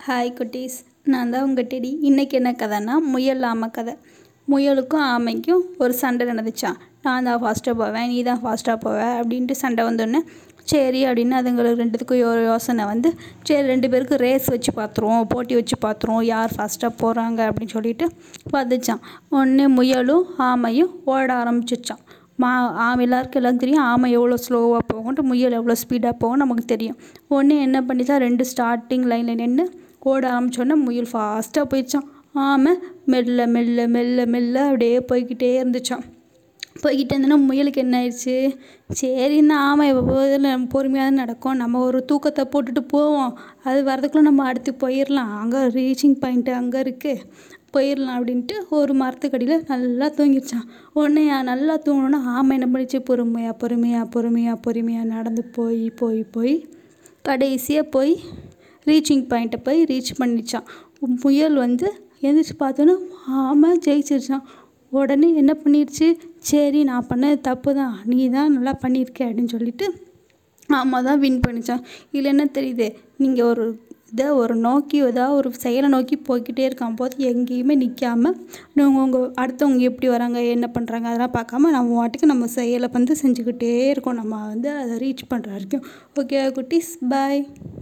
Hi குட்டீஸ். நான் தான் உங்கள் டெடி. இன்றைக்கி என்ன கதைன்னா முயல் ஆமை கதை. முயலுக்கும் ஆமைக்கும் ஒரு சண்டை நடந்துச்சான் நான் தான் ஃபாஸ்ட்டாக போவேன் நீ தான் ஃபாஸ்ட்டாக போவ அப்படின்ட்டு சண்டை வந்தோடனே சரி அப்படின்னு அதுங்களுக்கு ரெண்டுத்துக்கும் ஒரு யோசனை வந்து சரி ரெண்டு பேருக்கு ரேஸ் வச்சு பார்த்துருவோம் போட்டி வச்சு பார்த்துருவோம் யார் ஃபாஸ்ட்டாக போகிறாங்க அப்படின்னு சொல்லிட்டு பார்த்துச்சான் உடனே முயலும் ஆமையும் ஓட ஆரம்பிச்சிச்சான் மா ஆமை எல்லாருக்கும் எல்லாம் தெரியும் ஆமை எவ்வளோ ஸ்லோவாக போகும்ன்ட்டு முயல் எவ்வளோ ஸ்பீடாக போகும் நமக்கு தெரியும். ஒன்று என்ன பண்ணிச்சா ரெண்டு ஸ்டார்டிங் லைனில் நின்று ஓட ஆரம்பிச்சோடனே முயல் ஃபாஸ்ட்டாக போயிடுச்சான் ஆமை மெல்ல மெல்ல மெல்ல மெல்ல அப்படியே போய்கிட்டே இருந்துச்சான் போய்கிட்டே இருந்தோன்னா முயலுக்கு என்ன ஆயிடுச்சு? சரின்னா ஆமாம் ஆமை நம்ம பொறுமையாக தான் நடக்கும். நம்ம ஒரு தூக்கத்தை போட்டுட்டு போவோம். அது வரதுக்குள்ளே நம்ம அடுத்து போயிடலாம். அங்கே ரீச்சிங் பாயிண்ட்டு அங்கே இருக்குது போயிடலாம் அப்படின்ட்டு ஒரு மரத்துக்கடியில் நல்லா தூங்கிடுச்சான் உடனே நல்லா தூங்கினோன்னா ஆமை என்ன பண்ணிச்சு? பொறுமையாக பொறுமையாக பொறுமையாக பொறுமையாக நடந்து போய் போய் போய் கடைசியாக போய் ரீச்சிங் பாயிண்ட்டை போய் ரீச் பண்ணிச்சான். புயல் வந்து எந்திரிச்சு பார்த்தோன்னே ஆமாம் ஜெயிச்சிருச்சான். உடனே என்ன பண்ணிடுச்சு சரி நான் பண்ணது தப்பு தான் நீ தான் நல்லா பண்ணியிருக்க அப்படின்னு சொல்லிட்டு ஆமாம் தான் வின் பண்ணிச்சான். இதில் என்ன தெரியுது? நீங்கள் ஒரு இதை ஒரு நோக்கி ஏதாவது ஒரு செயலை நோக்கி போய்கிட்டே இருக்கான் போது எங்கேயுமே நிற்காமல் நீங்கள் உங்கள் அடுத்தவங்க எப்படி வராங்க என்ன பண்ணுறாங்க அதெல்லாம் பார்க்காம நம்ம வாட்டுக்கு நம்ம செயலை வந்து செஞ்சுக்கிட்டே இருக்கோம். நம்ம வந்து அதை ரீச் பண்ணுற வரைக்கும். ஓகே குட்டீஸ் பாய்